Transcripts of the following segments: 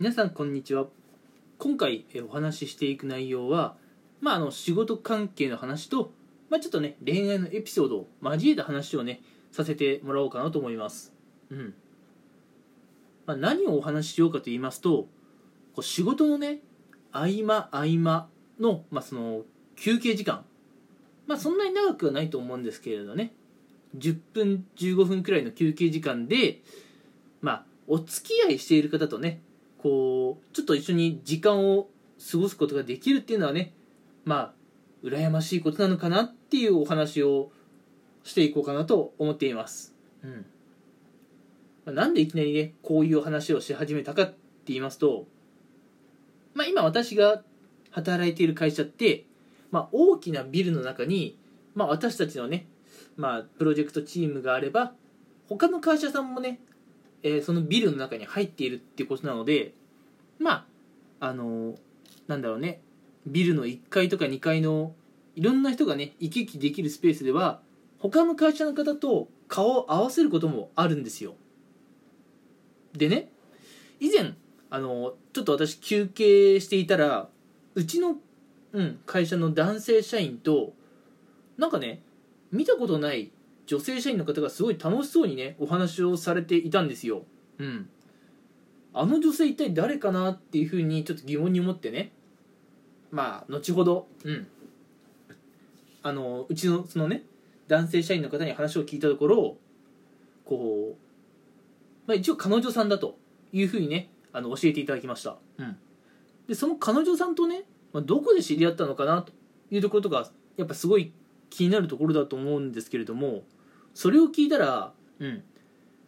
皆さんこんにちは。今回お話ししていく内容は、まあ、あの仕事関係の話と、まあ、ちょっとね恋愛のエピソードを交えた話をねさせてもらおうかなと思います、うん。まあ、何をお話ししようかと言いますとこう仕事のね合間合間の,、まあその休憩時間。まあそんなに長くはないと思うんですけれどね。10分15分くらいの休憩時間でまあお付き合いしている方とねこうちょっと一緒に時間を過ごすことができるっていうのはねまあ羨ましいことなのかなっていうお話をしていこうかなと思っています、うん。まあ、なんでいきなりねこういう話をし始めたかって言いますと、まあ、今私が働いている会社って、まあ、大きなビルの中に、まあ、私たちのね、まあ、プロジェクトチームがあれば他の会社さんもねえーそのビルの中に入っているっていうことなのでまああのーなんだろうね。ビルの1階とか2階のいろんな人がね行き来できるスペースでは他の会社の方と顔を合わせることもあるんですよ。でね以前あのちょっと私休憩していたらうちの、うん、会社の男性社員となんかね見たことない女性社員の方がすごい楽しそうにねお話をされていたんですよ。うん。あの女性一体誰かなっていうふうにちょっと疑問に思ってね。まあ後ほど。うん。あのうちのそのね男性社員の方に話を聞いたところこう、まあ、一応彼女さんだというふうにねあの教えていただきました、うん、でその彼女さんとね、まあ、どこで知り合ったのかなというところとかやっぱすごい気になるところだと思うんですけれどもそれを聞いたら、うん、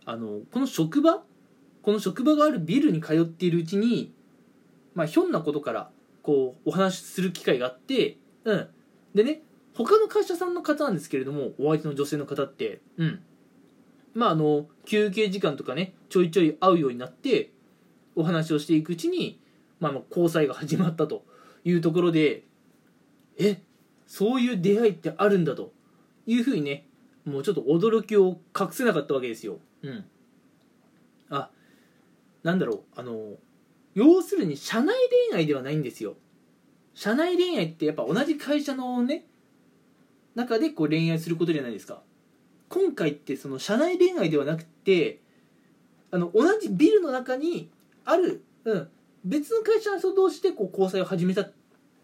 あのこの職場この職場があるビルに通っているうちに、まあ、ひょんなことからこうお話しする機会があって、うん、でね他の会社さんの方なんですけれどもお相手の女性の方って、うん、まああの休憩時間とかねちょいちょい会うようになってお話をしていくうちに、まあ、まあ交際が始まったというところでえそういう出会いってあるんだというふうにねもうちょっと驚きを隠せなかったわけですよ。うん。あ、なんだろう、あの、要するに社内恋愛ではないんですよ。社内恋愛ってやっぱ同じ会社のね、中でこう恋愛することじゃないですか。今回ってその社内恋愛ではなくて、あの、同じビルの中にある、うん、別の会社の人同士でこう交際を始めたっ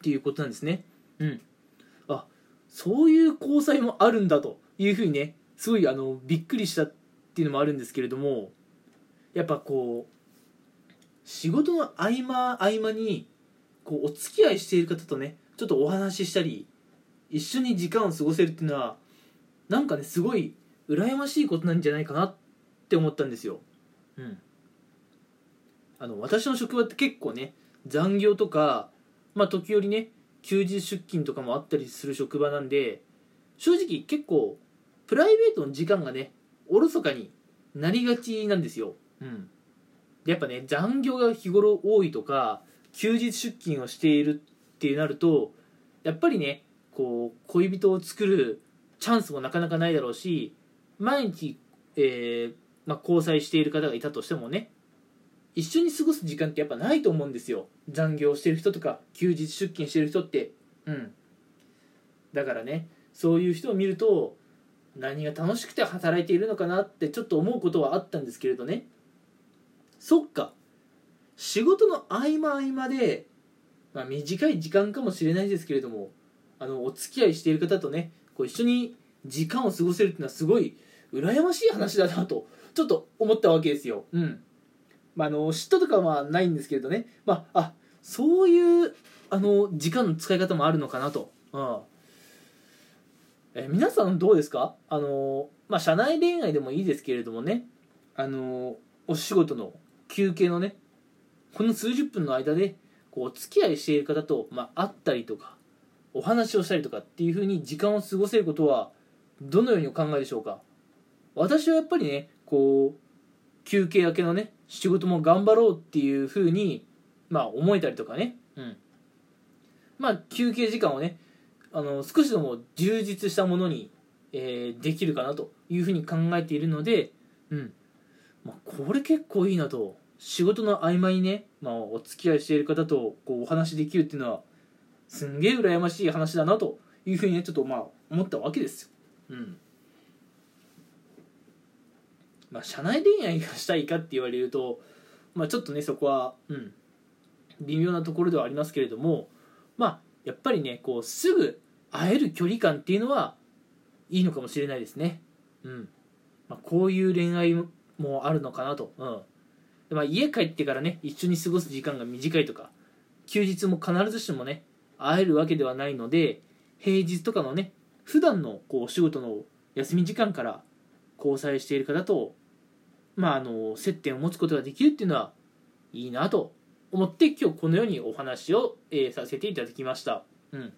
ていうことなんですね。うん。あ、そういう交際もあるんだというふうにねすごいあのびっくりしたっていうのもあるんですけれどもやっぱこう仕事の合間合間にこうお付き合いしている方とねちょっとお話ししたり一緒に時間を過ごせるっていうのはなんかねすごい羨ましいことなんじゃないかなって思ったんですよ。うん、あの私の職場って結構ね残業とかまあ時折ね休日出勤とかもあったりする職場なんで正直結構プライベートの時間がねおろそかになりがちなんですよ、うん、でやっぱね残業が日頃多いとか休日出勤をしているってなるとやっぱりねこう恋人を作るチャンスもなかなかないだろうし毎日、えーまあ、交際している方がいたとしてもね一緒に過ごす時間ってやっぱないと思うんですよ。残業してる人とか休日出勤してる人って。うん。だからねそういう人を見ると何が楽しくて働いているのかなってちょっと思うことはあったんですけれどね。そっか。仕事の合間合間で、まあ、短い時間かもしれないですけれどもあのお付き合いしている方とねこう一緒に時間を過ごせるっていうのはすごい羨ましい話だなとちょっと思ったわけですよ。うん。まあ、あの嫉妬とかはないんですけれどね、まあ、あそういうあの時間の使い方もあるのかなと、うん。え皆さんどうですか？あの、まあ、社内恋愛でもいいですけれどもね。あのお仕事の休憩のねこの数十分の間でこうお付き合いしている方と、まあ、会ったりとかお話をしたりとかっていうふうに時間を過ごせることはどのようにお考えでしょうか？私はやっぱりねこう休憩明けのね仕事も頑張ろうっていうふうにまあ思えたりとかね。うん。まあ休憩時間をねあの少しでも充実したものに、えーできるかなというふうに考えているのでうん。まあこれ結構いいなと。仕事の合間にね、まあ、お付き合いしている方とこうお話できるっていうのはすんげえ羨ましい話だなというふうにねちょっとまあ思ったわけですよ。うん。まあ、社内恋愛がしたいかって言われると、まあ、ちょっとねそこは、うん、微妙なところではありますけれどもまあやっぱりねこうすぐ会える距離感っていうのはいいのかもしれないですね。うんまあ、こういう恋愛もあるのかなと。うんでまあ、家帰ってからね一緒に過ごす時間が短いとか休日も必ずしもね会えるわけではないので平日とかのね普段のこうお仕事の休み時間から交際している方と、まあ、あの接点を持つことができるっていうのはいいなと思って今日このようにお話を、えー、させていただきました、うん、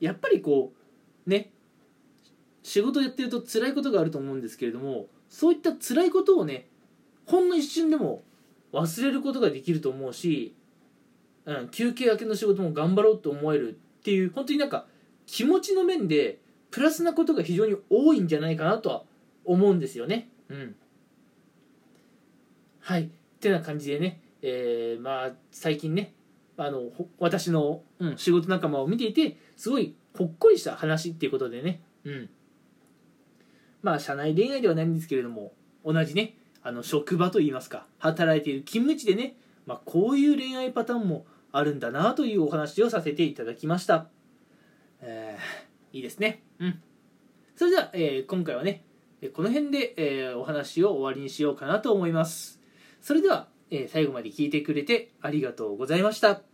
やっぱりこうね仕事やってると辛いことがあると思うんですけれどもそういった辛いことをねほんの一瞬でも忘れることができると思うし、うん、休憩明けの仕事も頑張ろうと思えるっていう本当になんか気持ちの面でプラスなことが非常に多いんじゃないかなとは思うんですよね。うん、はい。ってな感じでねえー、まあ最近ねあの私の、うん、仕事仲間を見ていてすごいほっこりした話っていうことでね、うん、まあ社内恋愛ではないんですけれども同じねあの職場といいますか働いている勤務地でね、まあ、こういう恋愛パターンもあるんだなというお話をさせていただきました、えー、いいですね。うん。それでは、えー、今回はねこの辺で、えー、お話を終わりにしようかなと思います。それではえ最後まで聞いてくれてありがとうございました。